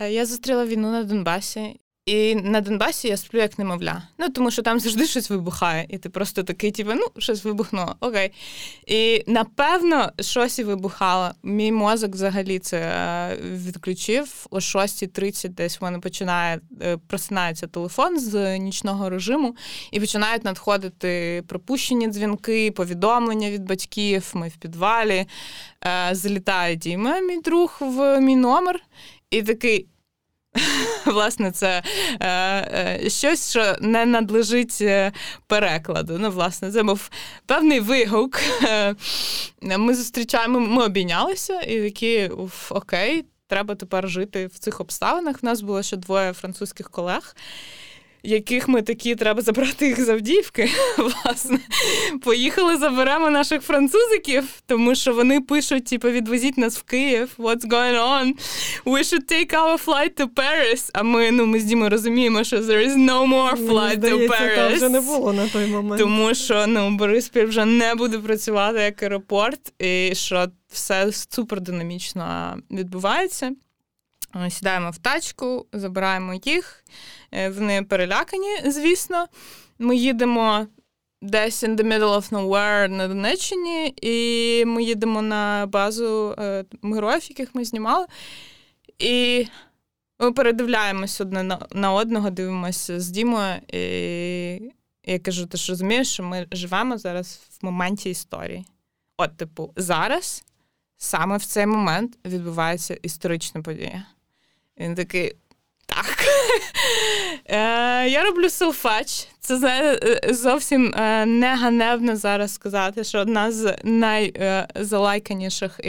Я зустріла війну на Донбасі, і на Донбасі я сплю як немовля. Ну тому що там завжди щось вибухає, і ти просто такий, типу, ну, щось вибухнуло, окей. І напевно, щось і вибухало. Мій мозок взагалі це е, відключив о 6.30 десь в мене починає е, просинається телефон з нічного режиму, і починають надходити пропущені дзвінки, повідомлення від батьків. Ми в підвалі. Е, залітає Діма, мій друг, в мій номер, і такий. Власне, це е, е, щось, що не надлежить е, перекладу. Ну, власне, це був певний вигук. Ми зустрічаємо, ми обійнялися, і такі окей, треба тепер жити в цих обставинах. У нас було ще двоє французьких колег яких ми такі, треба забрати їх з Авдіївки. Власне, поїхали, заберемо наших французиків, тому що вони пишуть: типу, відвезіть нас в Київ. What's going on? We should take our flight to Paris. А ми ну ми з Дімою розуміємо, що there is no more flight Мені to Paris. Там вже не було на той момент. Тому що ну Бориспіль вже не буде працювати як аеропорт, і що все супер динамічно відбувається. Сідаємо в тачку, забираємо їх. Е, вони перелякані, звісно. Ми їдемо десь in the middle of nowhere на Донеччині, і ми їдемо на базу е, героїв, яких ми знімали. І ми передивляємось одне на одного, дивимося з Дімою. І я кажу: ти ж розумієш, що ми живемо зараз в моменті історії. От, типу, зараз, саме в цей момент, відбувається історична подія. Він такий. Так. Е, Я роблю селфач. Це е, зовсім е, не ганебно зараз сказати, що одна з найзалайканіших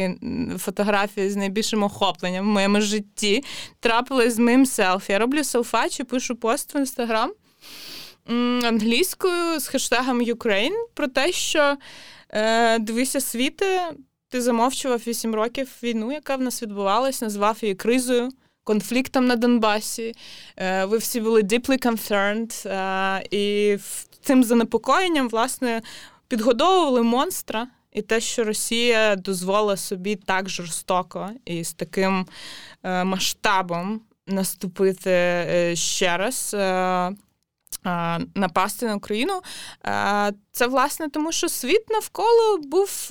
фотографій з найбільшим охопленням в моєму житті трапилась з моїм селфі. Я роблю селфач і пишу пост в інстаграм англійською з хештегом Ukraine про те, що дивися світи, ти замовчував 8 років війну, яка в нас відбувалась, назвав її кризою конфліктом на Донбасі. Е, ви всі були deeply concerned, е, і цим занепокоєнням, власне, підгодовували монстра. І те, що Росія дозволила собі так жорстоко і з таким е, масштабом наступити ще раз. Напасти на Україну, це власне тому, що світ навколо був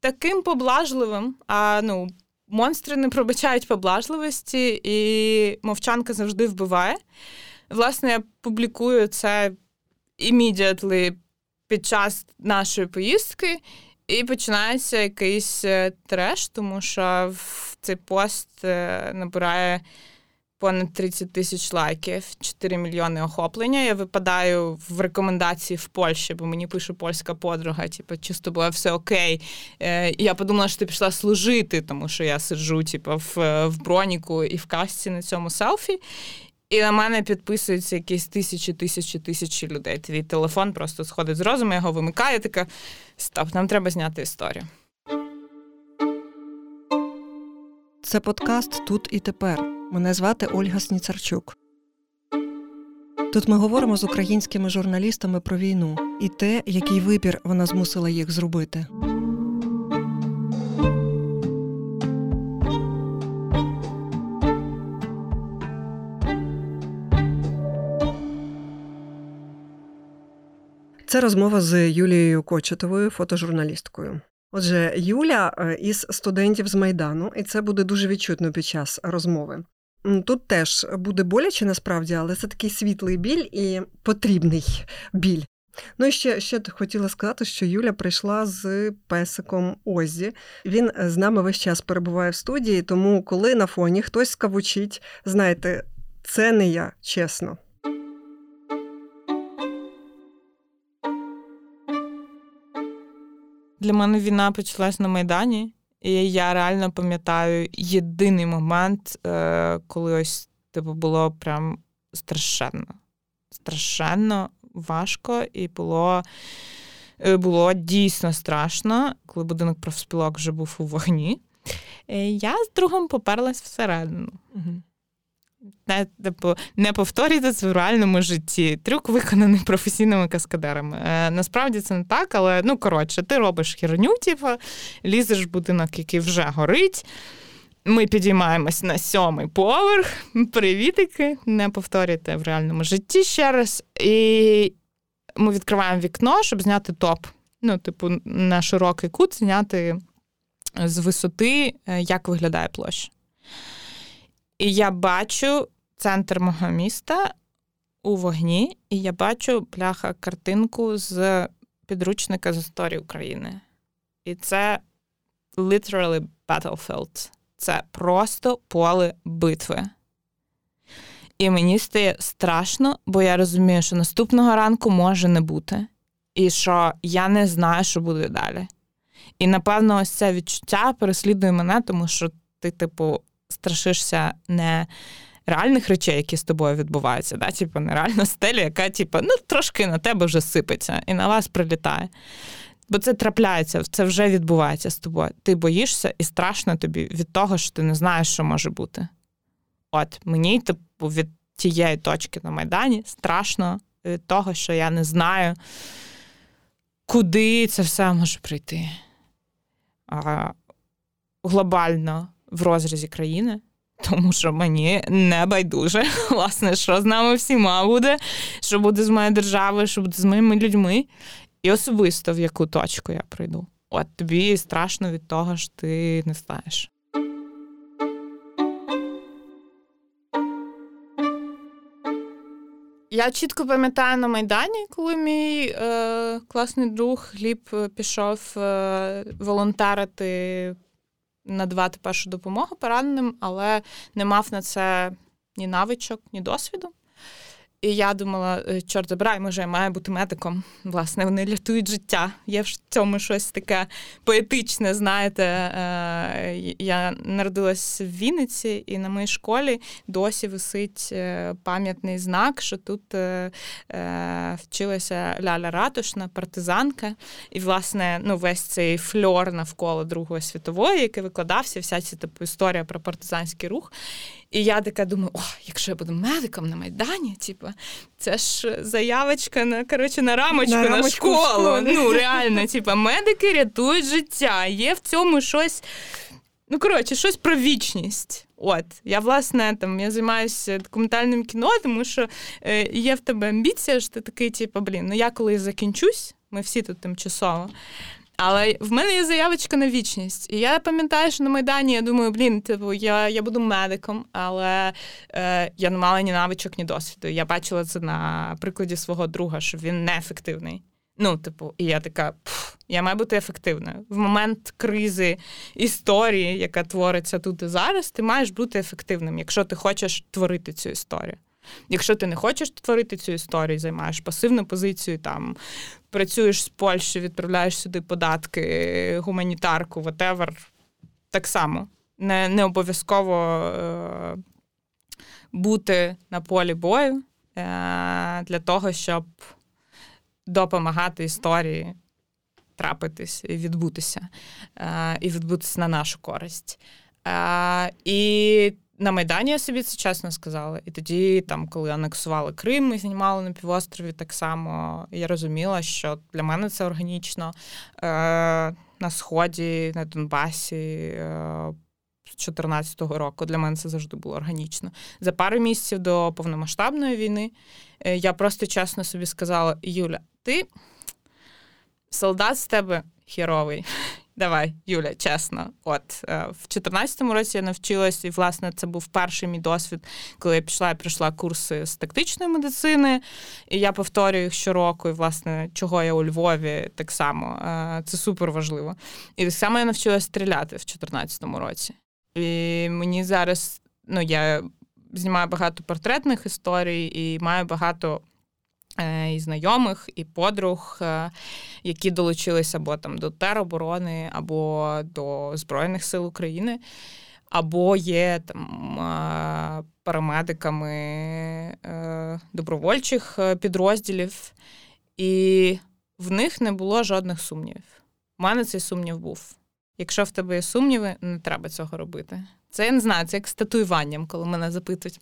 таким поблажливим. А ну монстри не пробачають поблажливості, і мовчанка завжди вбиває. Власне, я публікую це immediately під час нашої поїздки, і починається якийсь е, треш, тому що цей пост е, набирає понад 30 тисяч лайків, 4 мільйони охоплення. Я випадаю в рекомендації в Польщі, бо мені пише польська подруга, типу, чи з тобою все окей. Е, Я подумала, що ти пішла служити, тому що я сиджу, типу, в, в броніку і в касті на цьому селфі. І на мене підписуються якісь тисячі, тисячі, тисячі людей. Твій телефон просто сходить з розуму, його вимикаю, така стоп, нам треба зняти історію. Це подкаст тут і тепер. Мене звати Ольга Сніцарчук. Тут ми говоримо з українськими журналістами про війну і те, який вибір вона змусила їх зробити. Це розмова з Юлією Кочетовою, фотожурналісткою. Отже, Юля е, із студентів з Майдану, і це буде дуже відчутно під час розмови. Тут теж буде боляче насправді, але це такий світлий біль і потрібний біль. Ну і ще ще хотіла сказати, що Юля прийшла з песиком Озі. Він з нами весь час перебуває в студії, тому коли на фоні хтось скавучить, знаєте, це не я, чесно. Для мене війна почалась на Майдані. І я реально пам'ятаю єдиний момент, е, коли ось типу було прям страшенно. Страшенно важко, і було е, було дійсно страшно, коли будинок профспілок вже був у вогні. Е, я з другом поперлась всередину. Угу не, типу, не повторюйте це в реальному житті. Трюк виконаний професійними каскадерами. Е, Насправді це не так, але ну коротше, ти робиш херню, типу, лізеш в будинок, який вже горить. Ми підіймаємось на сьомий поверх. Привітики, не повторюйте в реальному житті ще раз. І ми відкриваємо вікно, щоб зняти топ. Ну, типу, на широкий кут зняти з висоти, е, як виглядає площа. І я бачу центр мого міста у вогні, і я бачу пляха картинку з підручника з історії України. І це literally battlefield. Це просто поле битви. І мені стає страшно, бо я розумію, що наступного ранку може не бути, і що я не знаю, що буде далі. І напевно, ось це відчуття переслідує мене, тому що ти, типу, страшишся не реальних речей, які з тобою відбуваються, да? типу, нереальна стеля, яка, типу, ну, трошки на тебе вже сипеться і на вас прилітає. Бо це трапляється, це вже відбувається з тобою. Ти боїшся і страшно тобі від того, що ти не знаєш, що може бути. От мені, типу, від тієї точки на Майдані страшно від того, що я не знаю, куди це все може прийти. А, Глобально в розрізі країни, тому що мені не байдуже, власне, що з нами всіма буде, що буде з моєю державою, що буде з моїми людьми. І особисто в яку точку я прийду. От тобі страшно від того, що ти не знаєш. Я чітко пам'ятаю на Майдані, коли мій е, класний друг Гліб е, пішов е, волонтерити, надавати першу допомогу пораненим, але не мав на це ні навичок, ні досвіду. І я думала, «Е, чорт забирай, може, я маю бути медиком. Власне, вони рятують життя. Є в цьому щось таке поетичне. Знаєте, е, я народилась в Вінниці, і на моїй школі досі висить е, пам'ятний знак, що тут вчилася Ляля Ратушна, партизанка. І, власне, ну, весь цей фльор навколо Другої світової, який викладався, вся ця типу історія про партизанський рух. І я така думаю, о, якщо я буду медиком на Майдані, типу, це ж заявочка на коротше, на рамочку на, на школу. Ну, реально, типу, медики рятують життя. Є в цьому щось. Ну, коротше, щось про вічність. От, я, власне, там я займаюся документальним кіно, тому що е, є в тебе амбіція, що ти такий, типу, блін, ну я коли закінчусь, ми всі тут тимчасово. Але в мене є заявочка на вічність. І я пам'ятаю, що на Майдані я думаю, блін, типу, я я буду медиком, але е, я не мала ні навичок, ні досвіду. Я бачила це на прикладі свого друга, що він неефективний. Ну, типу, і я така, я маю бути ефективною. В момент кризи історії, яка твориться тут і зараз, ти маєш бути ефективним, якщо ти хочеш творити цю історію. Якщо ти не хочеш творити цю історію, займаєш пасивну позицію, там працюєш з Польщі, відправляєш сюди податки, гуманітарку, whatever, так само. Не не обов'язково е, бути на полі бою е, для того, щоб допомагати історії трапитись і відбутися, е, і відбутися на нашу користь. Е, і на Майдані я собі це чесно сказала. І тоді, там, коли анексували Крим, ми знімали на півострові так само. Я розуміла, що для мене це органічно Е, на Сході, на Донбасі. Е, 2014 року для мене це завжди було органічно. За пару місяців до повномасштабної війни е, я просто чесно собі сказала: Юля, ти солдат з тебе хіровий. Давай, Юля, чесно. От е, в 2014 році я навчилась, і власне це був перший мій досвід, коли я пішла і пройшла курси з тактичної медицини, і я повторюю їх щороку. І власне, чого я у Львові так само. Е, це супер важливо. І так само я навчилася стріляти в 2014 році. І мені зараз ну я знімаю багато портретних історій і маю багато і знайомих, і подруг, е, які долучилися або там до тероборони, або до Збройних сил України, або є там е, парамедиками добровольчих підрозділів, і в них не було жодних сумнівів. У мене цей сумнів був. Якщо в тебе є сумніви, не треба цього робити. Це я не знаю, це як з татуюванням, коли мене запитують,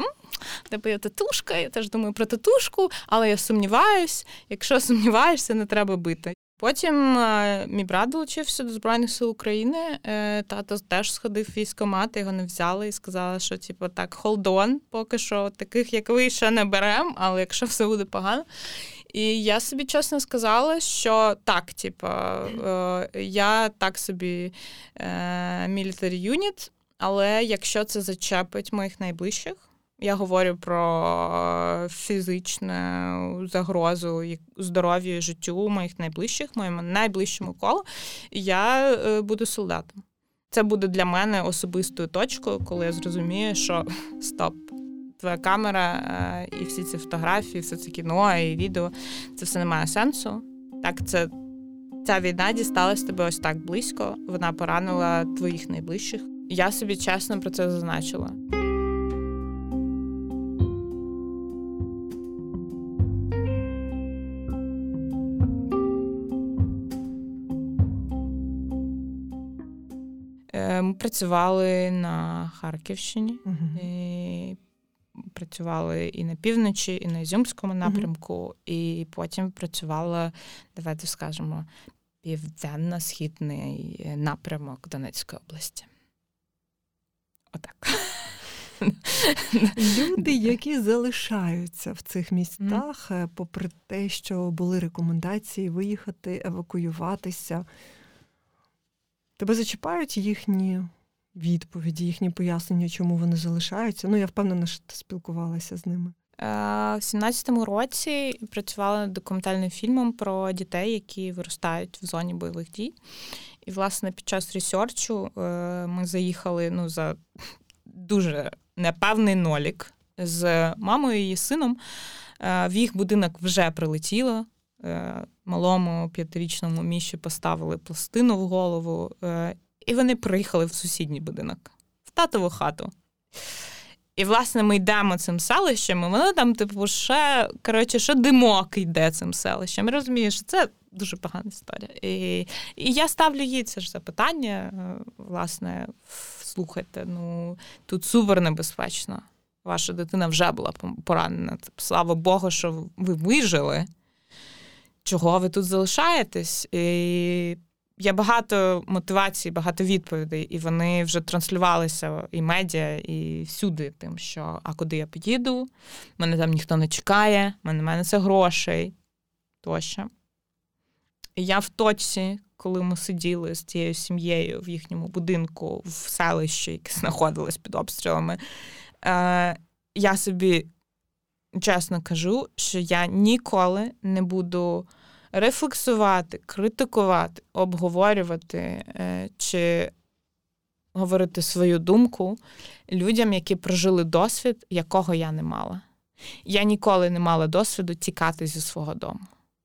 тебе є татушка, я теж думаю про татушку, але я сумніваюсь. Якщо сумніваєшся, не треба бити. Потім е, мій брат долучився до Збройних сил України. Е, тато теж сходив в військкомат, його не взяли і сказали, що типу, так, on, поки що таких, як ви, ще не беремо, але якщо все буде погано. І я собі чесно сказала, що так, типу, я так собі military unit, але якщо це зачепить моїх найближчих. Я говорю про фізичну загрозу здоров'ю і життю моїх найближчих, моєму найближчому колу. Я е, буду солдатом. Це буде для мене особистою точкою, коли я зрозумію, що стоп, твоя камера е, і всі ці фотографії, все це кіно і відео це все не має сенсу. Так, це ця війна дісталась тебе ось так близько. Вона поранила твоїх найближчих. Я собі чесно про це зазначила. Працювали на Харківщині, uh і працювали і на півночі, і на Ізюмському напрямку, uh і потім працювала, давайте скажемо, південно-східний напрямок Донецької області. Отак. Люди, які залишаються в цих містах, mm. попри те, що були рекомендації виїхати, евакуюватися. Тебе зачіпають їхні відповіді, їхні пояснення, чому вони залишаються? Ну, я впевнена, що ти спілкувалася з ними. Е, в 17-му році працювала над документальним фільмом про дітей, які виростають в зоні бойових дій. І, власне, під час ресерчу е, ми заїхали ну, за дуже непевний нолік з мамою і сином. Е, в їх будинок вже прилетіло. Е, малому п'ятирічному міші поставили пластину в голову, е, і вони приїхали в сусідній будинок, в татову хату. І, власне, ми йдемо цим селищем, і воно там, типу, ще коротше, ще димок йде цим селищем. Розумієш, що це дуже погана історія. І і я ставлю їй це ж запитання, власне, слухайте, ну тут супер небезпечно. Ваша дитина вже була поранена. Слава Богу, що ви вижили чого ви тут залишаєтесь? І Є багато мотивацій, багато відповідей, і вони вже транслювалися і медіа, і всюди, тим, що а куди я поїду, мене там ніхто не чекає, мене мене це грошей тощо. І я в точці, коли ми сиділи з тією сім'єю в їхньому будинку в селищі, яке знаходилось під обстрілами, е, я собі чесно кажу, що я ніколи не буду рефлексувати, критикувати, обговорювати е, чи говорити свою думку людям, які прожили досвід, якого я не мала. Я ніколи не мала досвіду тікати зі свого дому.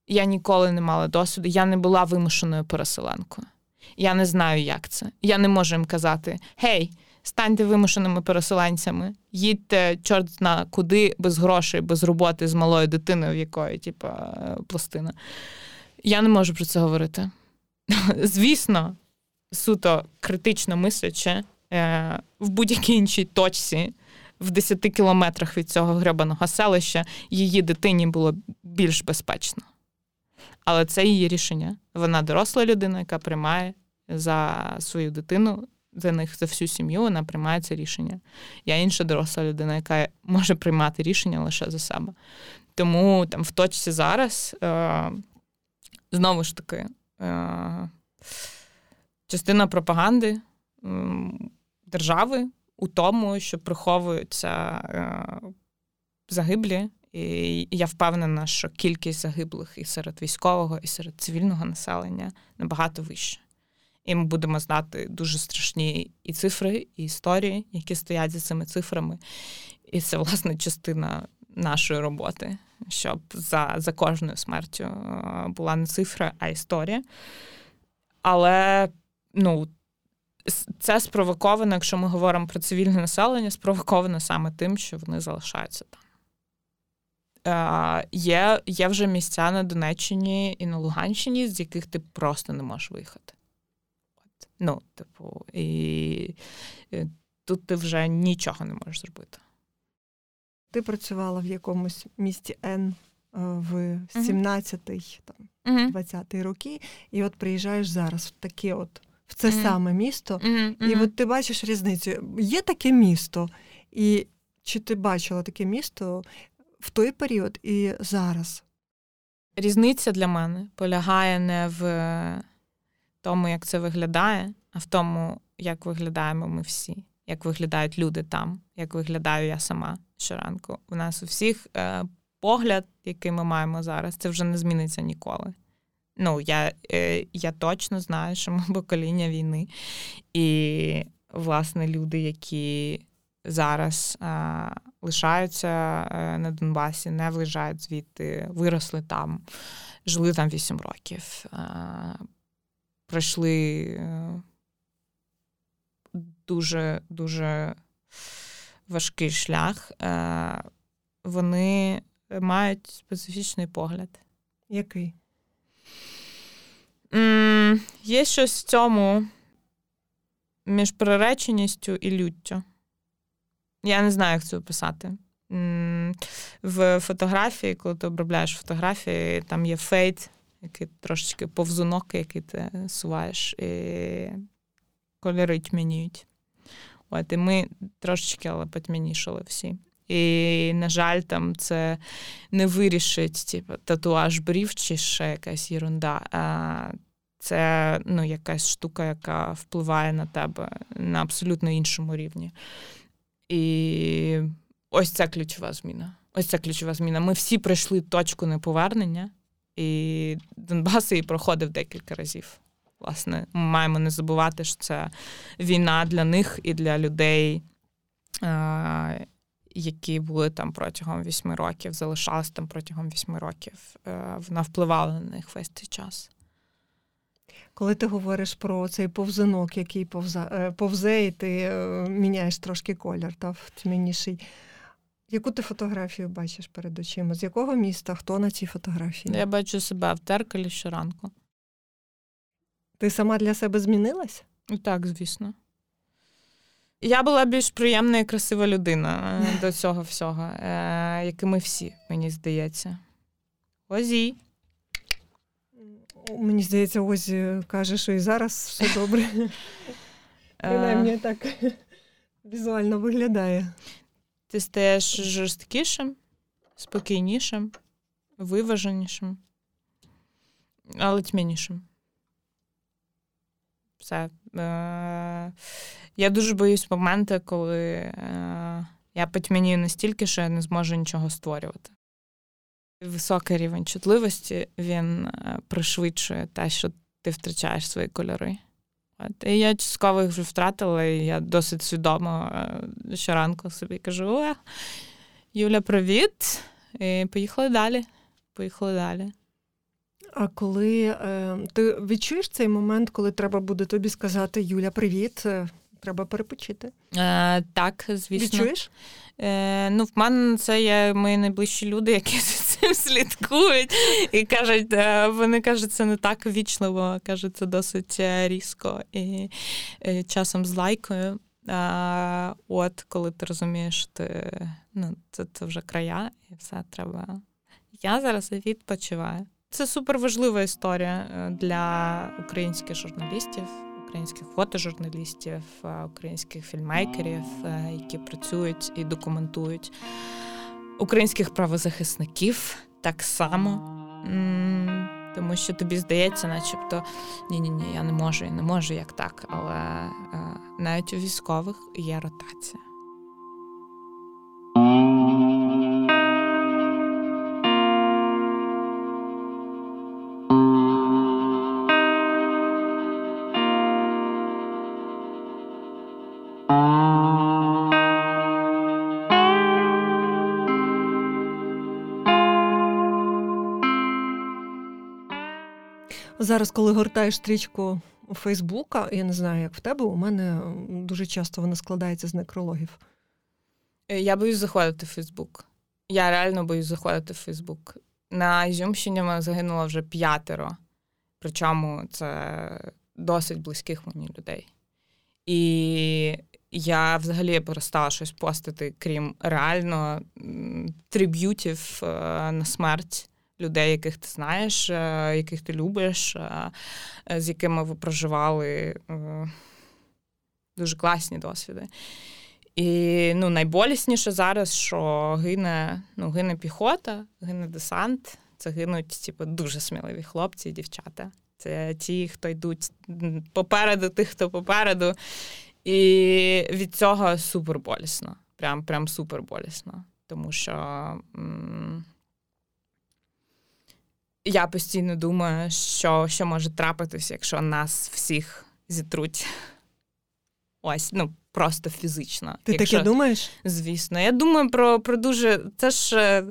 Я ніколи не мала досвіду, я не була вимушеною переселенкою. Я не знаю, як це. Я не можу їм казати: Гей, станьте вимушеними переселенцями, їдьте, чорт зна куди без грошей, без роботи з малою дитиною, в якої, типу, пластина. Я не можу про це говорити. Звісно, суто критично мислячи, е, в будь-якій іншій точці. В 10 кілометрах від цього гребаного селища її дитині було більш безпечно. Але це її рішення. Вона доросла людина, яка приймає за свою дитину за них, за всю сім'ю, вона приймає це рішення. Я інша доросла людина, яка може приймати рішення лише за себе. Тому там в точці зараз е, знову ж таки е, частина пропаганди е, держави у тому, що приховуються е, загиблі. І я впевнена, що кількість загиблих і серед військового, і серед цивільного населення набагато вища. І ми будемо знати дуже страшні і цифри, і історії, які стоять за цими цифрами. І це, власне, частина нашої роботи, щоб за за кожною смертю е, була не цифра, а історія. Але ну, це спровоковано, якщо ми говоримо про цивільне населення, спровоковано саме тим, що вони залишаються там. Е, Є є вже місця на Донеччині і на Луганщині, з яких ти просто не можеш виїхати. Ну, типу, і тут ти вже нічого не можеш зробити. Ти працювала в якомусь місті Н е, в 17-й, там 20-ті роки, і от приїжджаєш зараз в таке от. В це mm-hmm. саме місто, mm-hmm. і от ти бачиш різницю. Є таке місто, і чи ти бачила таке місто в той період і зараз? Різниця для мене полягає не в тому, як це виглядає, а в тому, як виглядаємо ми всі, як виглядають люди там, як виглядаю я сама щоранку. У нас у всіх е, погляд, який ми маємо зараз, це вже не зміниться ніколи. Ну, я е, я точно знаю, що ми покоління війни. І, власне, люди, які зараз е, лишаються е, на Донбасі, не виїжджають звідти, виросли там, жили там 8 років, е, пройшли е, дуже дуже важкий шлях. Е, вони мають специфічний погляд. Який? М- Є щось в цьому між приреченістю і люттю. Я не знаю, як це описати. В фотографії, коли ти обробляєш фотографії, там є фейт, який трошечки повзунок, який ти суваєш, і кольори тьмяніють. От, І ми трошечки але потьмянішали всі. І, на жаль, там це не вирішить типу, татуаж брів чи ще якась ерунда. А це ну, якась штука, яка впливає на тебе на абсолютно іншому рівні. І ось це ключова зміна. Ось це ключова зміна. Ми всі пройшли точку неповернення, і Донбас її проходив декілька разів. Власне, ми маємо не забувати, що це війна для них і для людей, які були там протягом вісьми років, залишалися там протягом вісьми років. Е, вона впливала на них весь цей час. Коли ти говориш про цей повзунок, який повза, е, повзе, і ти е, міняєш трошки колір, та в тьмяніший. Яку ти фотографію бачиш перед очима? З якого міста? Хто на цій фотографії? Я бачу себе в дзеркалі щоранку. Ти сама для себе змінилась? Так, звісно. Я була більш приємна і красива людина е, до цього всього, як і ми всі, мені здається. Озі. Мені здається, ось каже, що і зараз все добре. Е. Принаймні так візуально виглядає. Ти стаєш жорсткішим, спокійнішим, виваженішим, але тьмянішим. Все. Е, я дуже боюсь моменту, коли е, я потьмянію настільки, що я не зможу нічого створювати. Високий рівень чутливості він е, пришвидшує те, що ти втрачаєш свої кольори. От. І я частково їх вже втратила, і я досить свідомо е, щоранку собі кажу: О, Юля, привіт! І поїхали далі. Поїхали далі. А коли е, ти відчуєш цей момент, коли треба буде тобі сказати Юля, привіт, треба перепочити? Е, Так, звісно. Відчуєш? Е, Ну, в мене це є мої найближчі люди, які цим слідкують і кажуть, е, вони кажуть, це не так вічливо, кажуть, це досить е, різко і е, часом з лайкою. А, От коли ти розумієш, ти, ну, це, це вже края, і все треба. Я зараз відпочиваю. Це супер важлива історія для українських журналістів, українських фотожурналістів, українських фільмейкерів, які працюють і документують українських правозахисників так само. Тому що тобі здається, начебто ні-ні, ні я не можу, я не можу як так. Але е, навіть у військових є ротація. Зараз, коли гортаєш стрічку Фейсбука, я не знаю, як в тебе, у мене дуже часто вона складається з некрологів. Е, я боюсь заходити в Фейсбук. Я реально боюсь заходити в Фейсбук. На Ізюмщині мене загинуло вже п'ятеро, причому це досить близьких мені людей. І я взагалі перестала щось постити, крім реально триб'ютів е, на смерть людей, яких ти знаєш, яких ти любиш, з якими ви проживали дуже класні досвіди. І ну, найболісніше зараз, що гине ну, гине піхота, гине десант. Це гинуть типу, дуже сміливі хлопці і дівчата. Це ті, хто йдуть попереду, тих, хто попереду. І від цього супер болісно. Прям прям супер болісно. Тому що м- я постійно думаю, що що може трапитись, якщо нас всіх зітруть. Ось, ну, просто фізично. Ти Якщо, таке думаєш? Звісно, я думаю про про дуже це ж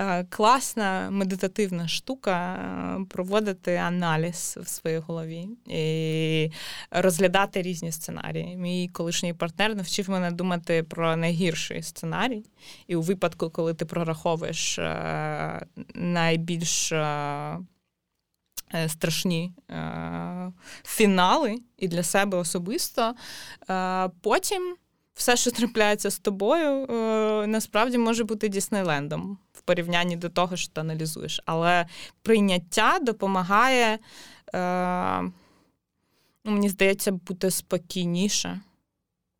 е, класна медитативна штука е, проводити аналіз в своїй голові і розглядати різні сценарії. Мій колишній партнер навчив мене думати про найгірший сценарій, і у випадку, коли ти прораховуєш е, найбільш е, Е, страшні е, фінали і для себе особисто. Е, потім все, що трапляється з тобою, насправді може бути Діснейлендом в порівнянні до того, що ти аналізуєш. Але прийняття допомагає, ну, мені здається, бути спокійніше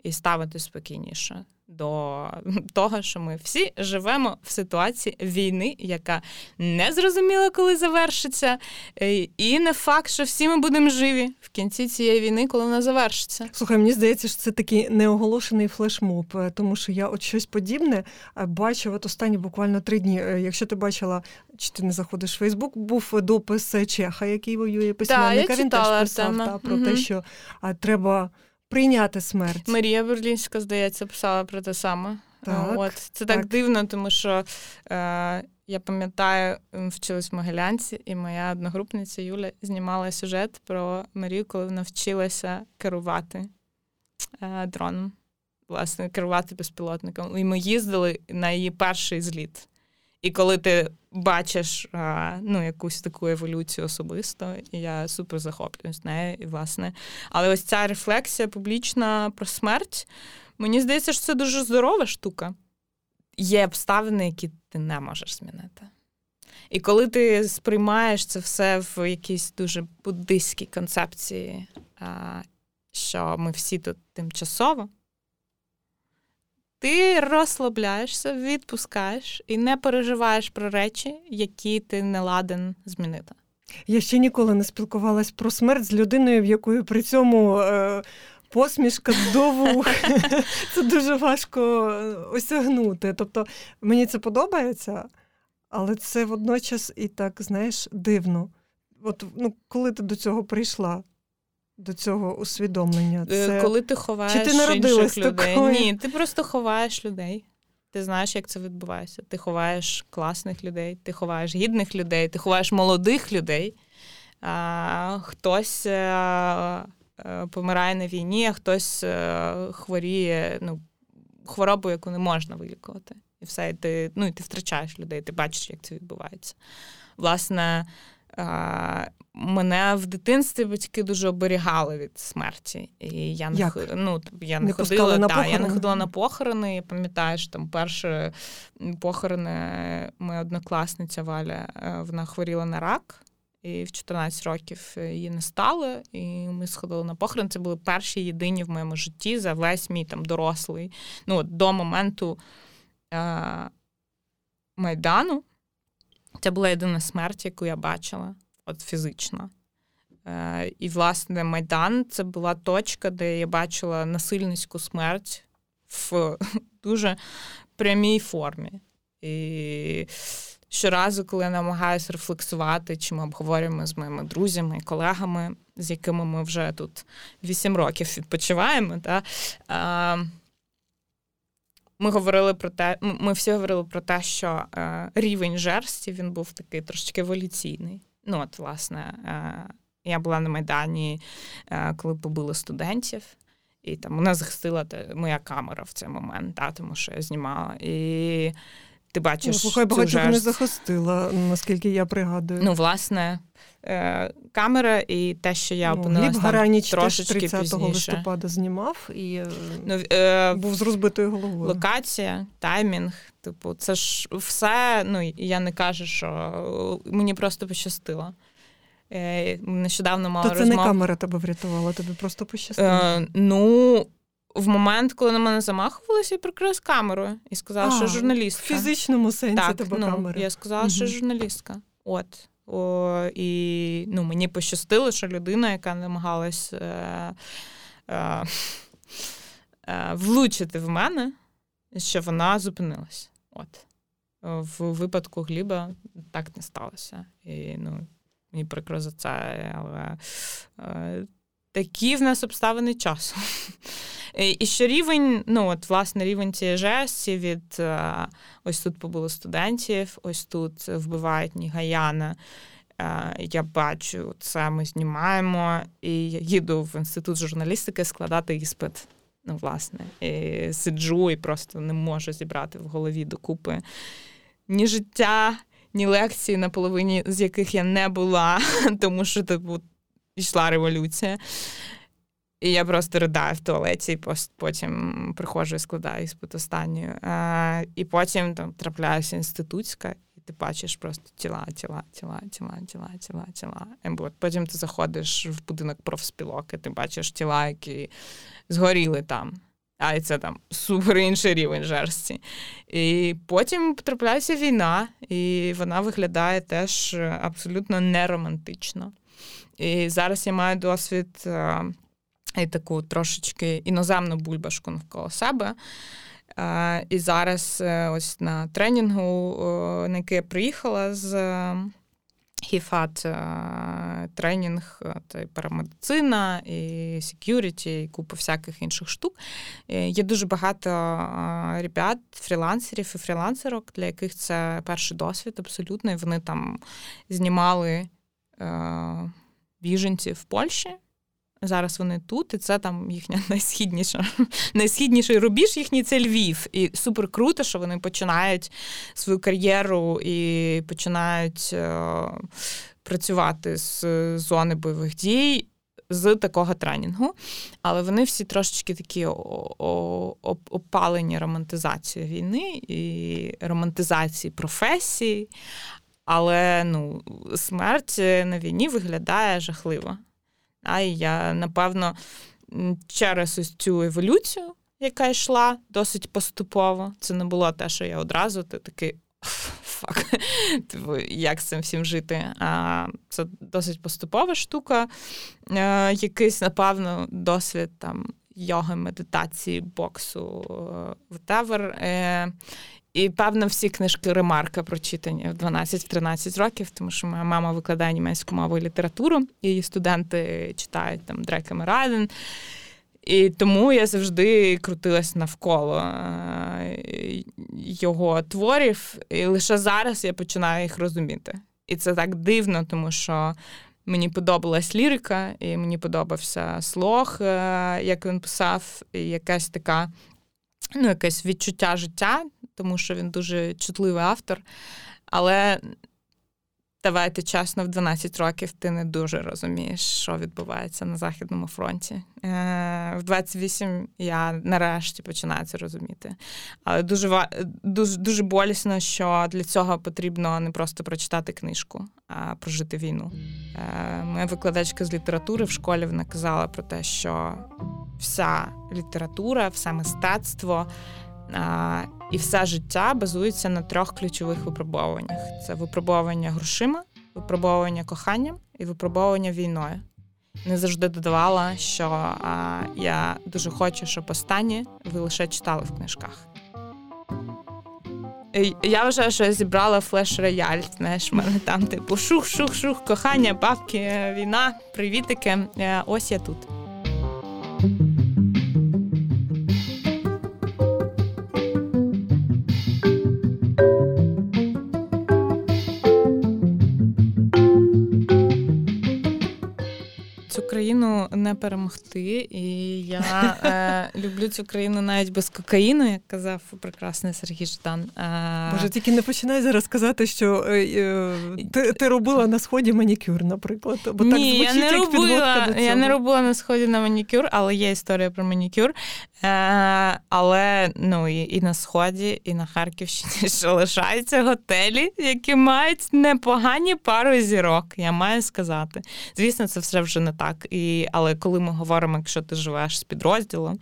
і ставити спокійніше до того, що ми всі живемо в ситуації війни, яка не зрозуміла, коли завершиться, е, і не факт, що всі ми будемо живі в кінці цієї війни, коли вона завершиться. Слухай, мені здається, що це такий неоголошений флешмоб, е, тому що я от щось подібне е, бачу от останні буквально три дні. Якщо ти бачила, чи ти не заходиш в Фейсбук, був допис Чеха, який воює письменника. Він теж писав та, про угу. те, що треба прийняти смерть. Марія Берлінська, здається, писала про те саме. Так, От Це так, так дивно, тому що е, я пам'ятаю, вчилась в Могилянці, і моя одногрупниця Юля знімала сюжет про Марію, коли вона вчилася керувати е, дроном, власне, керувати безпілотником. І ми їздили на її перший зліт. І коли ти бачиш а, ну, якусь таку еволюцію особисто, я супер захоплююсь нею, і власне. Але ось ця рефлексія публічна про смерть, мені здається, що це дуже здорова штука. Є обставини, які ти не можеш змінити. І коли ти сприймаєш це все в якійсь дуже буддистській концепції, а, що ми всі тут тимчасово ти розслабляєшся, відпускаєш і не переживаєш про речі, які ти не ладен змінити. Я ще ніколи не спілкувалась про смерть з людиною, в якої при цьому е, посмішка до вух. Це дуже важко е, осягнути. Тобто мені це подобається, але це водночас і так, знаєш, дивно. От ну, коли ти до цього прийшла? До цього усвідомлення? Е, Це... Коли ти ховаєш Чи ти інших людей. Такою? Ні, ти просто ховаєш людей. Ти знаєш, як це відбувається. Ти ховаєш класних людей, ти ховаєш гідних людей, ти ховаєш молодих людей. А, Хтось а, е, а, е, помирає на війні, а хтось хворіє ну, хворобу, яку не можна вилікувати. І все, і ти ну, і ти втрачаєш людей, ти бачиш, як це відбувається. Власне, Мене в дитинстві батьки дуже оберігали від смерті. І я Як? не ну, я не, не ходила на та, я не ходила на похорони. Я пам'ятаю, що там перші похорони моя однокласниця Валя, е, вона хворіла на рак, і в 14 років її не стало. І ми сходили на похорон. Це були перші єдині в моєму житті за весь мій там дорослий. Ну, до моменту е- Майдану. Це була єдина смерть, яку я бачила, от фізично. Е, І, власне, Майдан це була точка, де я бачила насильницьку смерть в дуже прямій формі. І щоразу, коли я намагаюся рефлексувати, чи ми обговорюємо з моїми друзями і колегами, з якими ми вже тут 8 років відпочиваємо, та, е, ми говорили про те, ми всі говорили про те, що е, рівень жерсті він був такий трошечки еволюційний. Ну, от, власне, е, я була на Майдані, е, коли побили студентів, і там мене захистила моя камера в цей момент, та, тому що я знімала. І ти бачиш. Ну, слухай, багатьох не захистила, наскільки я пригадую. Ну, власне, е, камера і те, що я ну, опинилася там трошечки 30 пізніше. листопада знімав і е, ну, е, був з розбитою головою. Локація, таймінг. Типу, це ж все. Ну я не кажу, що мені просто пощастило. Е, нещодавно мала То це розмов... не камера тебе врятувала, тобі просто пощастило? Е, Ну, в момент, коли на мене замахувалися, я прикрила камерою і сказала, а, що журналістка. В фізичному сенсі так, тебе ну, камера. Я сказала, угу. що журналістка. От. О, І ну, мені пощастило, що людина, яка намагалась е, е, е, влучити в мене, що вона зупинилась. От. В випадку Гліба так не сталося. І ну, мені прикро за це, але е, такі в нас обставини часу. І що рівень, ну от власне рівень цієї жесті від е, ось тут побуло студентів, ось тут вбивають Нігаяна. Е, я бачу, це ми знімаємо, і я їду в інститут журналістики складати іспит. Ну, власне, і сиджу і просто не можу зібрати в голові докупи ні життя, ні лекції, на половині з яких я не була, тому що типу, йшла революція. І я просто ридаю в туалеті, і потім приходжу і складаю іспит останньою. А, І потім там трапляюся інститутська, і ти бачиш просто тіла, тіла, тіла, тіла, тіла, тіла, тіла. І Потім ти заходиш в будинок профспілок, і ти бачиш тіла, які згоріли там. А і це там супер інший рівень жерсті. І потім потрапляється війна, і вона виглядає теж абсолютно неромантично. І зараз я маю досвід і таку трошечки іноземну бульбашку навколо себе. І зараз е, ось на тренінгу, на який я приїхала з Хіфат е, тренінг, е, це парамедицина, і секюріті, і купа всяких інших штук. Є дуже багато ребят, фрілансерів і фрілансерок, для яких це перший досвід абсолютно. І вони там знімали біженців в Польщі. Зараз вони тут, і це там їхня найсхідніша, найсхідніший рубіж їхній це Львів. І супер круто, що вони починають свою кар'єру і починають е, працювати з зони бойових дій. З такого тренінгу, але вони всі трошечки такі опалені романтизацією війни і романтизації професії, але ну, смерть на війні виглядає жахливо. А я, напевно, через ось цю еволюцію, яка йшла досить поступово. Це не було те, що я одразу ти такий фак, типу, як з цим всім жити. А Це досить поступова штука. Е, якийсь, напевно, досвід там йоги, медитації, боксу, е, whatever. Е, і, певно, всі книжки Ремарка прочитані в 12-13 років, тому що моя мама викладає німецьку мову і літературу, і її студенти читають там Дрека Мерайден. І тому я завжди крутилась навколо е, його творів, і лише зараз я починаю їх розуміти. І це так дивно, тому що мені подобалась лірика, і мені подобався слог, е, як він писав, і якась така ну, якесь відчуття життя, тому що він дуже чутливий автор. Але давайте чесно, в 12 років ти не дуже розумієш, що відбувається на Західному фронті. Е, в 28 я нарешті починаю це розуміти. Але дуже дуже, дуже болісно, що для цього потрібно не просто прочитати книжку, а прожити війну. Е, моя викладачка з літератури в школі вона казала про те, що вся література, все мистецтво і все життя базується на трьох ключових випробовуваннях: це випробовування грошима, випробовування коханням і випробовування війною. Не завжди додавала, що а, я дуже хочу, щоб останні ви лише читали в книжках. Я вважаю, що зібрала флеш-рояль. Знаєш, в мене там типу шух-шух-шух, кохання, бабки, війна, привітики. Е, ось я тут. Не перемогти. І я е, люблю цю країну навіть без кокаїну, як казав прекрасний Сергій Ждан. Е, Боже, тільки не починай зараз казати, що е, е, ти ти робила на сході манікюр, наприклад. Бо Ні, так звучить, я не як робила, до цього. я не робила на сході на манікюр, але є історія про манікюр. Е, Але ну і, і на сході, і на Харківщині ще лишаються готелі, які мають непогані пару зірок. Я маю сказати. Звісно, це все вже не так. І, Але коли ми говоримо, якщо ти живеш з підрозділом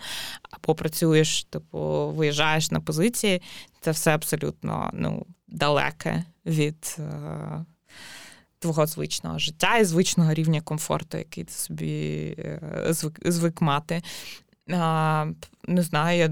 або працюєш, типу виїжджаєш на позиції, це все абсолютно ну, далеке від. Е, Твого звичного життя і звичного рівня комфорту, який ти собі е, звик, звик мати. А, Не знаю, я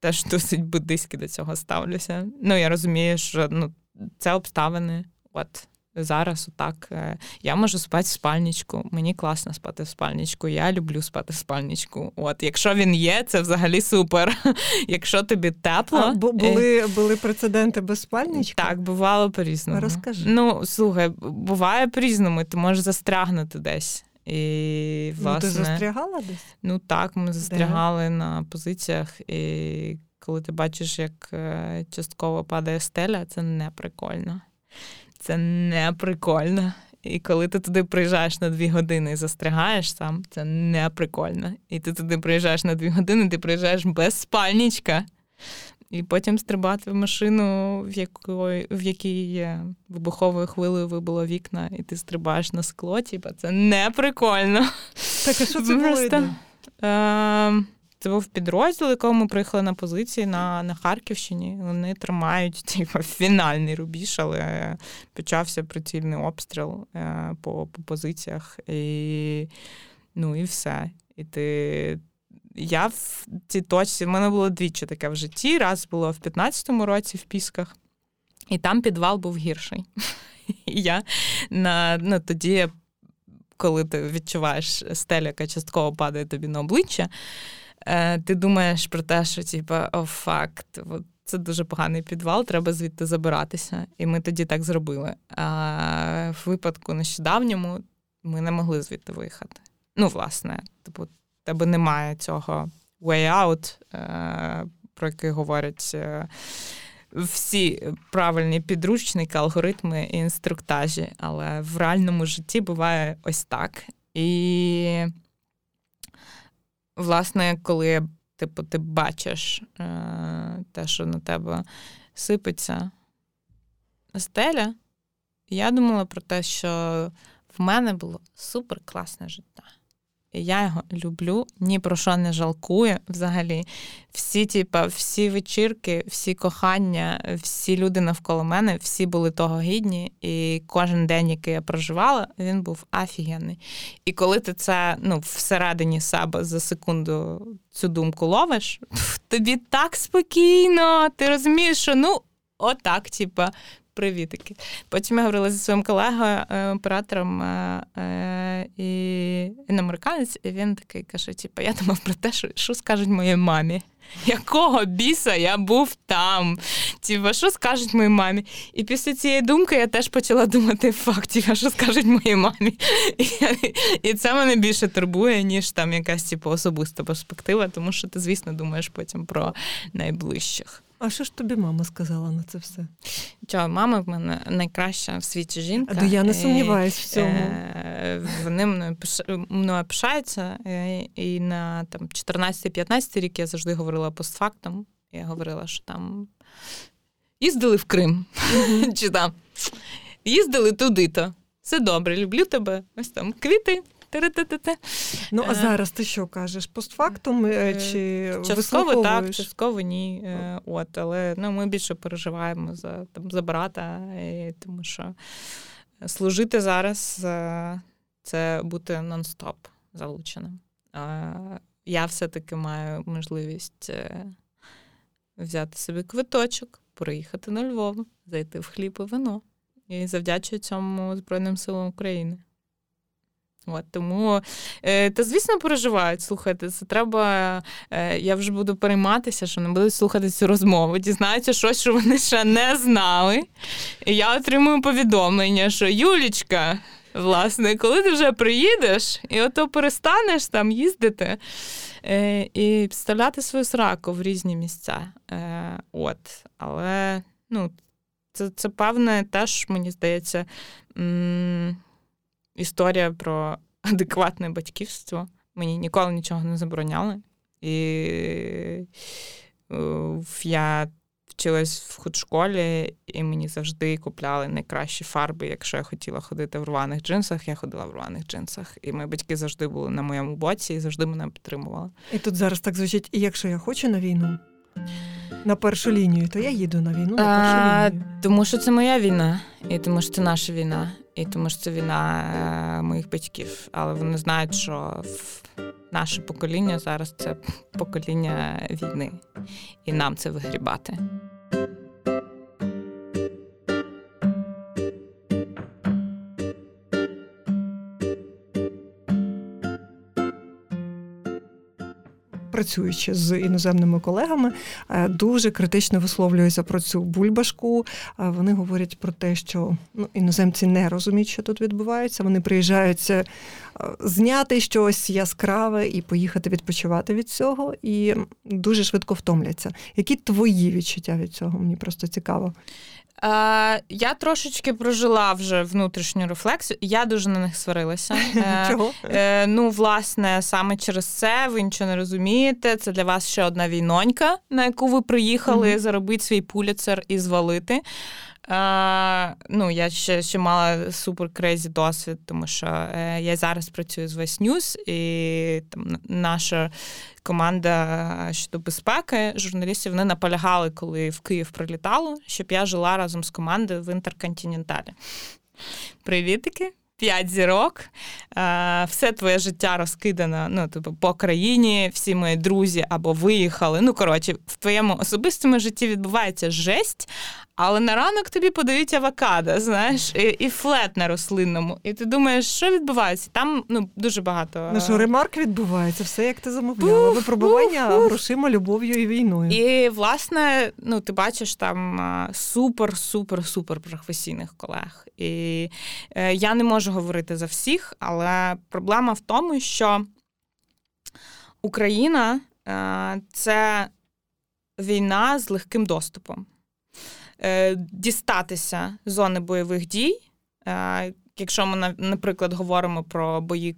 теж досить буддистськи до цього ставлюся. Ну, я розумію, що ну, це обставини. От зараз отак. Е, я можу спати в спальничку. Мені класно спати в спальничку. Я люблю спати в спальничку. От, якщо він є, це взагалі супер. Якщо тобі тепло. А, були були прецеденти без спальничка? Так, бувало по-різному. Розкажи. Ну, слухай, буває по-різному, ти можеш застрягнути десь. І, власне, ну, ти застрягала десь? Ну так, ми застрягали Де? на позиціях, і коли ти бачиш, як е, частково падає стеля, це не прикольно. Це не прикольно. І коли ти туди приїжджаєш на дві години і застрягаєш сам, це не прикольно. І ти туди приїжджаєш на дві години, ти приїжджаєш без спальничка. І потім стрибати в машину, в якої, в якій вибуховою хвилею вибило вікна, і ти стрибаєш на скло, типа це не прикольно. Так, а що це Просто, було? Це був підрозділ, якого ми приїхали на позиції на на Харківщині. Вони тримають типу, фінальний рубіж, але почався прицільний обстріл е, по по позиціях, і ну і все. І ти я в цій точці, в мене було двічі таке в житті. Раз було в 15-му році в Пісках, і там підвал був гірший. І я на, ну, тоді, коли ти відчуваєш стеля, яка частково падає тобі на обличчя, е, ти думаєш про те, що типа, о, факт, це дуже поганий підвал, треба звідти забиратися. І ми тоді так зробили. А в випадку нещодавньому ми не могли звідти виїхати. Ну, власне, типу, тебе немає цього way out, е, про який говорять е, всі правильні підручники, алгоритми і інструктажі. Але в реальному житті буває ось так. І, власне, коли типу, ти бачиш е, те, що на тебе сипеться стеля, я думала про те, що в мене було супер класне життя. Я його люблю, ні про що не жалкую взагалі. Всі, типа, всі вечірки, всі кохання, всі люди навколо мене, всі були того гідні. І кожен день, який я проживала, він був офігенний. І коли ти це ну, всередині себе за секунду цю думку ловиш, тобі так спокійно. Ти розумієш, що ну, отак, типа, привітики. Потім я говорила зі своїм колегою, е, оператором е, е, і він американець, і він такий каже: типу, я думав про те, що що скажуть моїй мамі. Якого біса я був там? Тіба, що скажуть моїй мамі? І після цієї думки я теж почала думати факт, а що скажуть моїй мамі. І, і це мене більше турбує, ніж там якась типу, особиста перспектива, тому що ти, звісно, думаєш потім про найближчих. А що ж тобі мама сказала на це все? Чого, мама в мене найкраща в світі жінка. А я не сумніваюсь в цьому. Е, вони мною мною пишаються. Е, і на там 14-15 рік я завжди говорила постфактом. Я говорила, що там їздили в Крим. Чи там їздили туди-то. Все добре, люблю тебе. Ось там квіти. Ну, а е. зараз ти що кажеш? Постфактум е, чи частково так, частково ні. Е, от, Але ну, ми більше переживаємо за там, за брата, і, тому що служити зараз це бути нон-стоп залученим. Я все-таки маю можливість взяти собі квиточок, приїхати на Львов, зайти в хліб і вино. І завдячую цьому Збройним силам України. От, Тому, е, та, звісно, переживають. Слухайте, це треба. Е, я вже буду перейматися, що не будуть слухати цю розмову. Дізнаються щось, що вони ще не знали. І я отримую повідомлення, що Юлічка, Власне, коли ти вже приїдеш, і ото перестанеш там їздити е, і підставляти свою сраку в різні місця. От, але ну, це, це певне, теж, мені здається, історія про адекватне батьківство. Мені ніколи нічого не забороняли. І е, я вчилась в худшколі, і мені завжди купляли найкращі фарби. Якщо я хотіла ходити в рваних джинсах, я ходила в рваних джинсах. І мої батьки завжди були на моєму боці і завжди мене підтримували. І тут зараз так звучить: і якщо я хочу на війну, на першу лінію, то я їду на війну на першу а, лінію. Тому що це моя війна, і тому що це наша війна, і тому що це війна е, моїх батьків. Але вони знають, що наше покоління зараз це покоління війни, і нам це вигрібати. Працюючи з іноземними колегами, е, дуже критично висловлюються про цю бульбашку. Е, вони говорять про те, що ну, іноземці не розуміють, що тут відбувається. Вони приїжджають е, зняти щось яскраве і поїхати відпочивати від цього, і дуже швидко втомляться. Які твої відчуття від цього? Мені просто цікаво. Е, Я трошечки прожила вже внутрішню рефлексію. Я дуже на них сварилася. Е, Чого? Е, Ну, власне, саме через це ви нічого не розумієте. Це для вас ще одна війнонька, на яку ви приїхали mm-hmm. заробити свій пуліцер і звалити. Е, ну, Я ще ще мала супер crazy досвід, тому що е, я зараз працюю з Vice News, і там наша команда щодо безпеки журналістів вони наполягали, коли в Київ прилітало, щоб я жила разом з командою в Інтерконтиненталі. Привітики! П'ять зірок, все твоє життя розкидано ну, тобто, по країні, всі мої друзі або виїхали. Ну, коротше, в твоєму особистому житті відбувається жесть, але на ранок тобі подають авокадо, знаєш, і і флет на рослинному. І ти думаєш, що відбувається? Там ну, дуже багато. Ну що, ремарк відбувається, все як ти замовляла. Випробування грошима, любов'ю і війною. І, власне, ну, ти бачиш там супер-супер-супер професійних колег. І е, я не можу говорити за всіх, але проблема в тому, що Україна е, це війна з легким доступом. Е, дістатися зони бойових дій. Е, якщо ми, наприклад, говоримо про бої,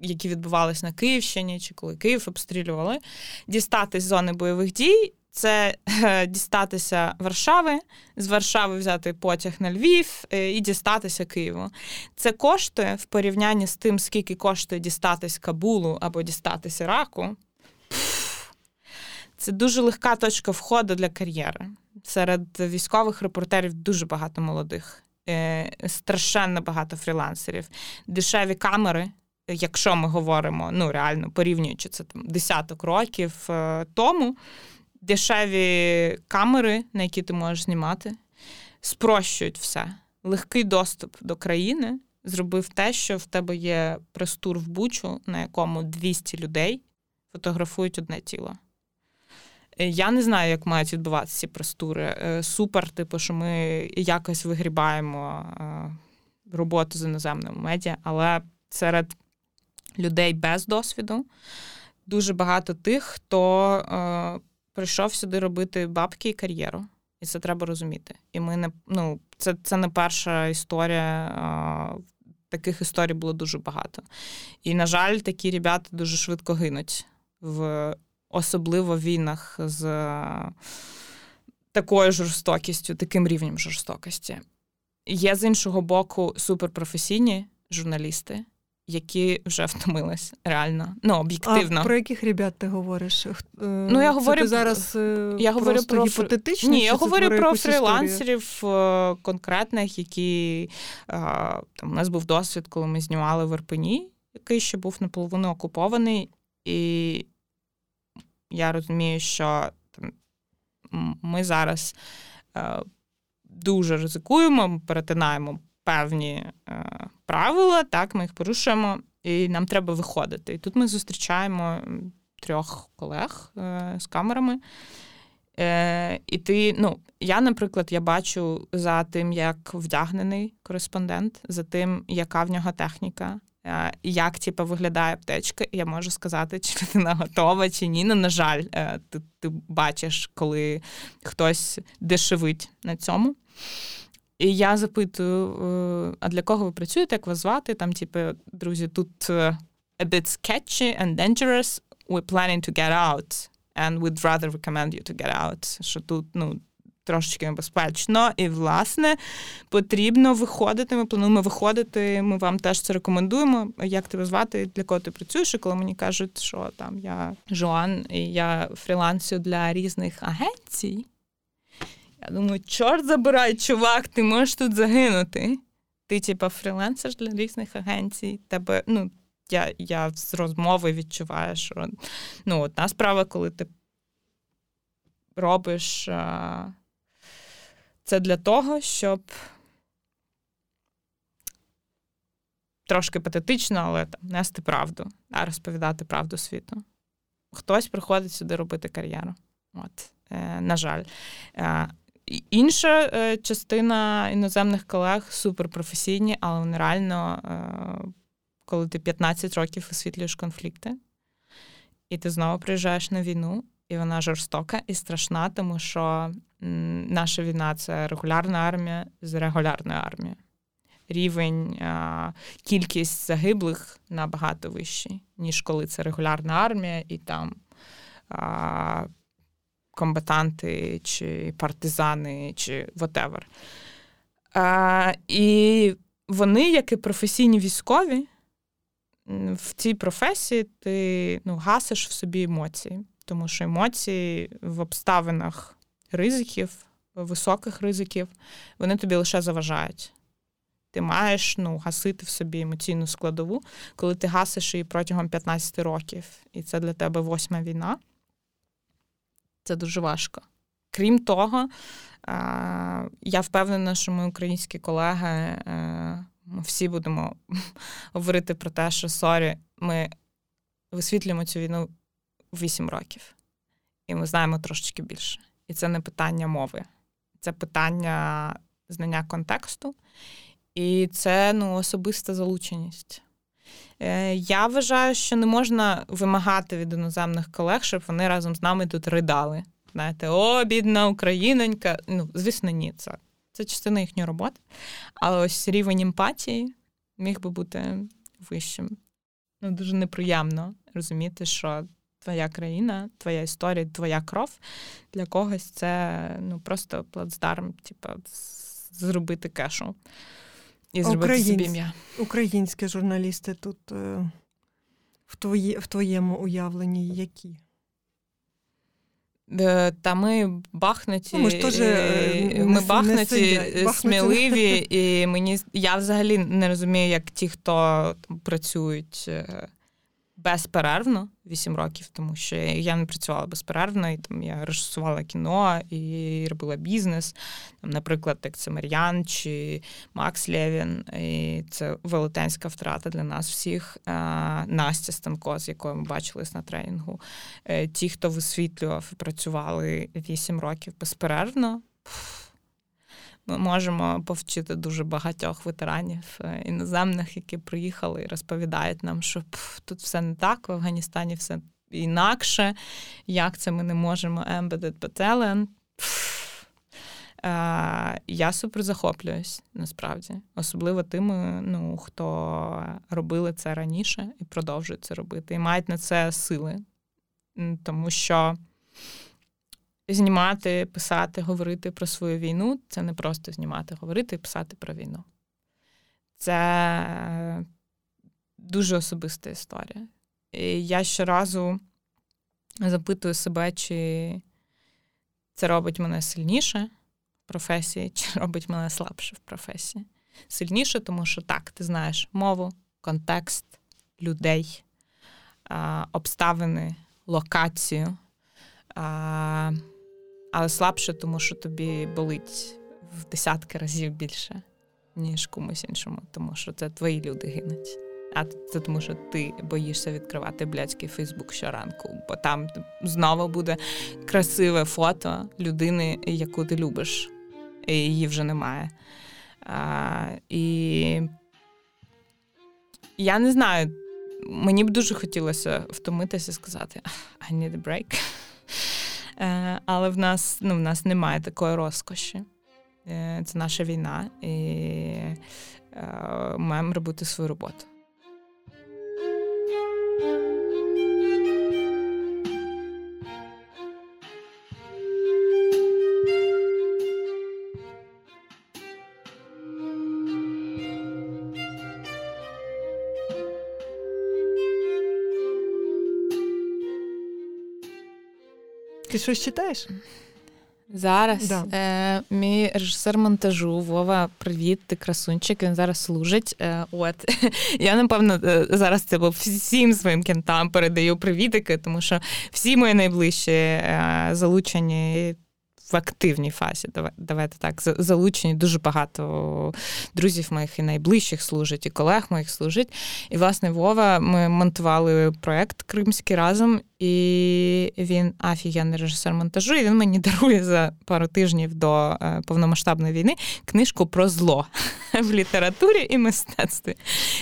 які відбувалися на Київщині, чи коли Київ обстрілювали, дістатись зони бойових дій це е, дістатися Варшави, з Варшави взяти потяг на Львів і дістатися Києву. Це коштує в порівнянні з тим, скільки коштує дістатись Кабулу або дістатись Іраку. Це дуже легка точка входу для кар'єри серед військових репортерів дуже багато молодих, е, страшенно багато фрілансерів, дешеві камери. Якщо ми говоримо, ну реально порівнюючи це там десяток років е, тому, дешеві камери, на які ти можеш знімати, спрощують все. Легкий доступ до країни зробив те, що в тебе є прес-тур в Бучу, на якому 200 людей фотографують одне тіло. Е, я не знаю, як мають відбуватися ці простури. Е, супер, типу, що ми якось вигрібаємо е, роботу з іноземними медіа, але серед людей без досвіду дуже багато тих, хто прийшов сюди робити бабки і кар'єру. І це треба розуміти. І ми не ну, це це не перша історія. Таких історій було дуже багато. І, на жаль, такі ребята дуже швидко гинуть в особливо в війнах з е, такою жорстокістю, таким рівнем жорстокості. Є з іншого боку суперпрофесійні журналісти, які вже втомились реально, ну об'єктивно. А Про яких ребят ти говориш? Е, ну я говорю ти зараз е, я говорю про гіпотетично? Ні, я говорю про фрілансерів історію? конкретних, які там у нас був досвід, коли ми знімали в Ірпені, який ще був наполовину окупований, і я розумію, що там, ми зараз е, дуже ризикуємо, перетинаємо певні е, правила, так, ми їх порушуємо, і нам треба виходити. І тут ми зустрічаємо трьох колег е, з камерами. Е, І ти, ну, я, наприклад, я бачу за тим, як вдягнений кореспондент, за тим, яка в нього техніка, як типу, виглядає аптечка, я можу сказати, чи людина готова, чи ні. Ну, на жаль, е, ти, ти бачиш, коли хтось дешевить на цьому. І я запитую: е, а для кого ви працюєте, як вас звати? Там, типу, друзі, тут е, a bit sketchy and dangerous. We're planning to get out and we'd rather recommend you to get out. Що тут, ну, трошечки небезпечно, і, власне, потрібно виходити. Ми плануємо виходити. Ми вам теж це рекомендуємо. Як тебе звати, для кого ти працюєш? І коли мені кажуть, що там я Жоан, і я фрілансю для різних агенцій. Я думаю, чорт забирай, чувак, ти можеш тут загинути. Ти, типа, фрілансер для різних агенцій. Тебе, ну, я я з розмови відчуваю, що ну, одна справа, коли ти робиш а, це для того, щоб трошки патетично, але там, нести правду, а розповідати правду світу. Хтось приходить сюди робити кар'єру. От, е, На жаль. Е, Інша е, частина іноземних колег суперпрофесійні, але вони реально е, коли ти 15 років висвітлюєш конфлікти, і ти знову приїжджаєш на війну, і вона жорстока і страшна, тому що наша війна це регулярна армія з регулярною армією. Рівень, а, кількість загиблих набагато вищий, ніж коли це регулярна армія, і там а, комбатанти, чи партизани, чи whatever. А, І вони, як і професійні військові, в цій професії ти ну, гасиш в собі емоції, тому що емоції в обставинах ризиків, високих ризиків, вони тобі лише заважають. Ти маєш ну, гасити в собі емоційну складову, коли ти гасиш її протягом 15 років, і це для тебе восьма війна. Це дуже важко. Крім того, я впевнена, що ми, українські колеги, е, ми всі будемо говорити про те, що sorry, ми висвітлюємо цю війну 8 років, і ми знаємо трошечки більше. І це не питання мови, це питання знання контексту, і це ну, особиста залученість. Е, я вважаю, що не можна вимагати від іноземних колег, щоб вони разом з нами тут ридали. Знаєте, о, бідна українонька. Ну, звісно, ні, це це частина їхньої роботи. Але ось рівень емпатії міг би бути вищим. Ну, Дуже неприємно розуміти, що твоя країна, твоя історія, твоя кров для когось це ну, просто плацдарм, типу, зробити кешу і зробити Українсь... собі ім'я. Українські журналісти тут е, в, твої, в твоєму уявленні які? Е, та ми бахнуті, ну, ми, теж, е, ми бахнуті, не сміливі, і мені я взагалі не розумію, як ті, хто там працюють безперервно 8 років, тому що я не працювала безперервно, і там я режисувала кіно і робила бізнес. Там, Наприклад, як це Мар'ян чи Макс Лєвін. І Це велетенська втрата для нас всіх. Настя Станко, з якою ми бачились на тренінгу. Е, ті, хто висвітлював і працювали 8 років безперервно ми можемо повчити дуже багатьох ветеранів е, іноземних, які приїхали і розповідають нам, що пф, тут все не так, в Афганістані все інакше. Як це ми не можемо embedded battalion? Е, я супер захоплююсь насправді, особливо тими, ну, хто робили це раніше і продовжують це робити, і мають на це сили. Тому що знімати, писати, говорити про свою війну це не просто знімати, говорити і писати про війну. Це дуже особиста історія. І я щоразу запитую себе, чи це робить мене сильніше в професії, чи робить мене слабше в професії. Сильніше, тому що так, ти знаєш мову, контекст, людей, обставини, локацію але слабше, тому що тобі болить в десятки разів більше, ніж комусь іншому, тому що це твої люди гинуть. А це тому, що ти боїшся відкривати блядський Фейсбук щоранку, бо там знову буде красиве фото людини, яку ти любиш, і її вже немає. А, І я не знаю, мені б дуже хотілося втомитися і сказати I need a break. Е, але в нас ну, в нас немає такої розкоші. Е, це наша війна, і е, маємо робити свою роботу. Ти щось читаєш? Зараз да. е, мій режисер монтажу Вова, привіт, ти красунчик. Він зараз служить. Е, от я напевно е, зараз це всім своїм кентам передаю привітики, тому що всі мої найближчі е, залучені в активній фазі. Давайте так, залучені дуже багато друзів моїх і найближчих служить, і колег моїх служить. І, власне, Вова, ми монтували проект Кримський разом, і він офігенний режисер монтажу. І він мені дарує за пару тижнів до е, повномасштабної війни книжку про зло в літературі і мистецтві.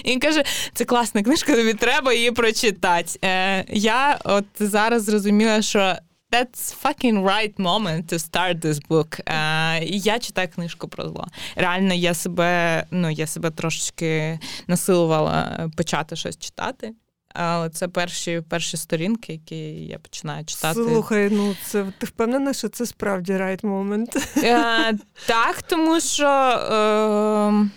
І він каже: це класна книжка, тобі треба її прочитати. Е, я от зараз зрозуміла, що that's fucking right moment to start this book. Uh, я читаю книжку про зло. Реально, я себе, ну, я себе трошечки насилувала почати щось читати. Але це перші перші сторінки, які я починаю читати. Слухай, ну це ти впевнена, що це справді right moment? Uh, так, тому що. Uh,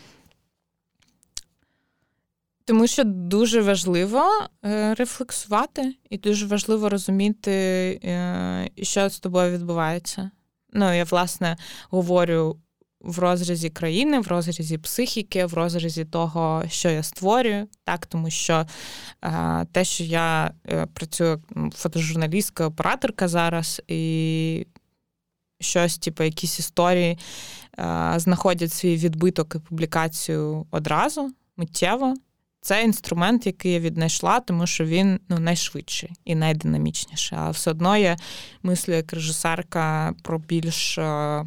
тому що дуже важливо е, рефлексувати, і дуже важливо розуміти, е, що з тобою відбувається. Ну, я, власне, говорю в розрізі країни, в розрізі психіки, в розрізі того, що я створюю, так, тому що е, те, що я працюю фотожурналістка, операторка зараз, і щось, типу, якісь історії знаходять свій відбиток і публікацію одразу, миттєво. Це інструмент, який я віднайшла, тому що він ну, найшвидший і найдинамічніший. А все одно я мислю як режисерка про більш е,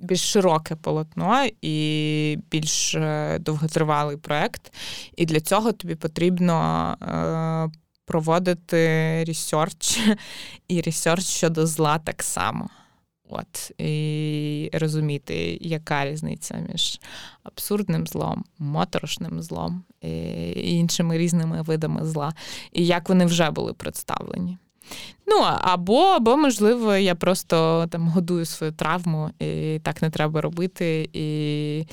більш широке полотно і більш е, довготривалий проект. І для цього тобі потрібно е, проводити research і research щодо зла так само. От, І розуміти, яка різниця між абсурдним злом, моторошним злом і іншими різними видами зла, і як вони вже були представлені. Ну, або, або, можливо, я просто там годую свою травму, і так не треба робити. І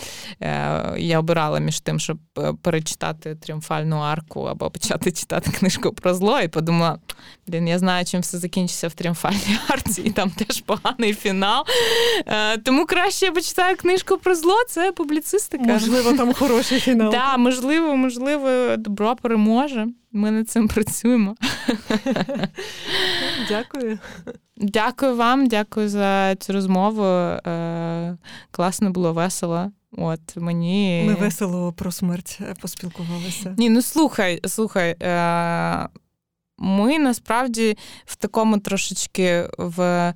е, я обирала між тим, щоб е, перечитати тріумфальну арку або почати читати книжку про зло, і подумала: блін, я знаю, чим все закінчиться в тріумфальній арці, і там теж поганий фінал. Е, тому краще я почитаю книжку про зло, це публіцистика. Можливо, там хороший фінал. Так, можливо, можливо, добро переможе. Ми над цим працюємо. Дякую. Дякую вам, дякую за цю розмову. Е, Класно було весело. От мені ми весело про смерть е, поспілкувалися. Ні, ну слухай, слухай. Е, Ми насправді в такому трошечки в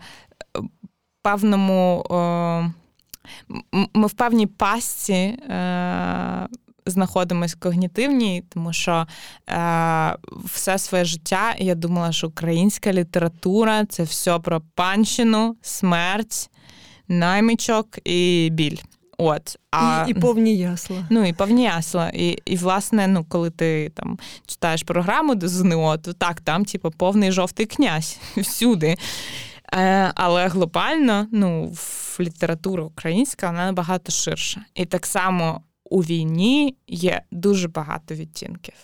певному. Ми в певній пастці знаходимось когнітивній, тому що е, все своє життя я думала, що українська література це все про панщину, смерть, наймічок і біль. От, а, І і повні ясла. Ну, і повні ясла. І, і власне, ну, коли ти там читаєш програму до ЗНО, то так, там, типу, повний жовтий князь всюди. Е, Але глобально, ну, в література українська вона набагато ширша. І так само у війні є дуже багато відтінків.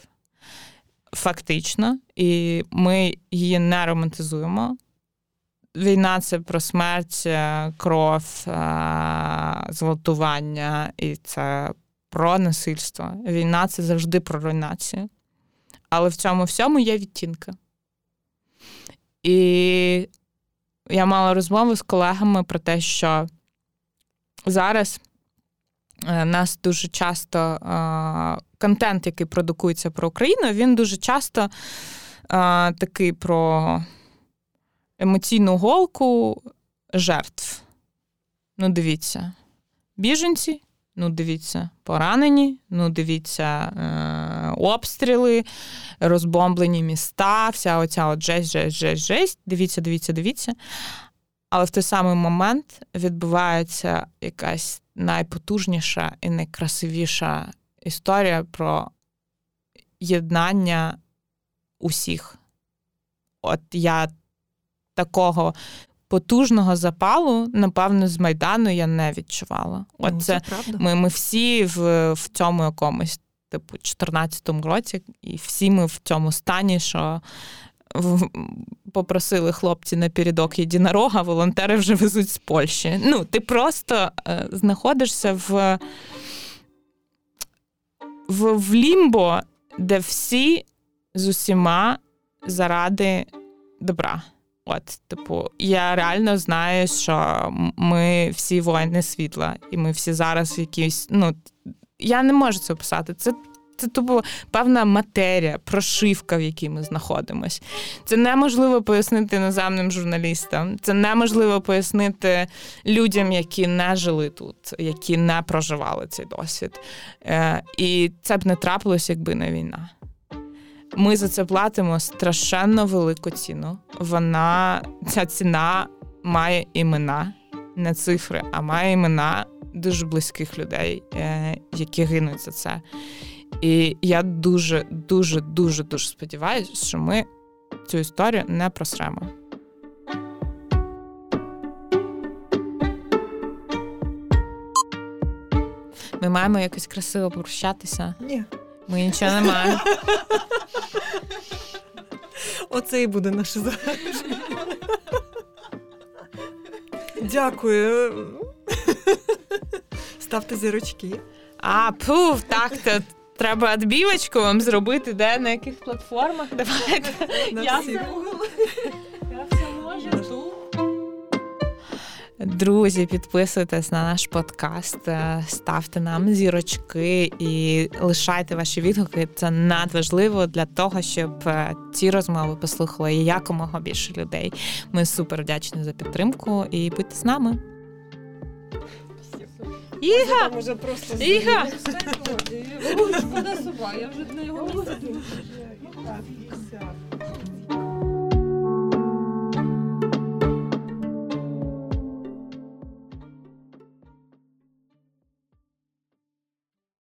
Фактично, і ми її не романтизуємо. Війна це про смерть, е, кров, е, зґвалтування, і це про насильство. Війна це завжди про руйнацію. Але в цьому всьому є відтінки. І я мала розмову з колегами про те, що зараз нас дуже часто е, контент, який продукується про Україну, він дуже часто е, такий про емоційну голку жертв. Ну, дивіться, біженці, ну, дивіться, поранені, ну, дивіться, е- обстріли, розбомблені міста, вся оця от жесть, жесть, жесть, жесть. Дивіться, дивіться, дивіться. Але в той самий момент відбувається якась найпотужніша і найкрасивіша історія про єднання усіх. От я такого потужного запалу, напевно, з Майдану я не відчувала. От ну, це, це Ми ми всі в, в цьому якомусь, типу, 14-му році, і всі ми в цьому стані, що. Попросили хлопці на передок єдинорога, волонтери вже везуть з Польщі. Ну, ти просто е, знаходишся в, в, в лімбо, де всі з усіма заради добра. От, типу, я реально знаю, що ми всі воїни світла, і ми всі зараз в якійсь. Ну, я не можу це описати. Це це тупо певна матерія, прошивка, в якій ми знаходимось. Це неможливо пояснити іноземним журналістам. Це неможливо пояснити людям, які не жили тут, які не проживали цей досвід. Е, І це б не трапилось, якби не війна. Ми за це платимо страшенно велику ціну. Вона ця ціна має імена, не цифри, а має імена дуже близьких людей, е, які гинуть за це. І я дуже, дуже, дуже, дуже сподіваюся, що ми цю історію не просремо. Ми маємо якось красиво прощатися. Ні. Ми нічого не маємо. Оце і буде наше завершення. Дякую. Ставте зірочки. А, пуф, так, то треба відбівочку вам зробити, де на яких платформах? Давайте. Я все можу. Друзі, підписуйтесь на наш подкаст, е, ставте нам зірочки і лишайте ваші відгуки. Це надважливо для того, щоб е, ці розмови послухали якомога більше людей. Ми супер вдячні за підтримку і будьте з нами. Іга! Може просто Іга! Я вже на його місці.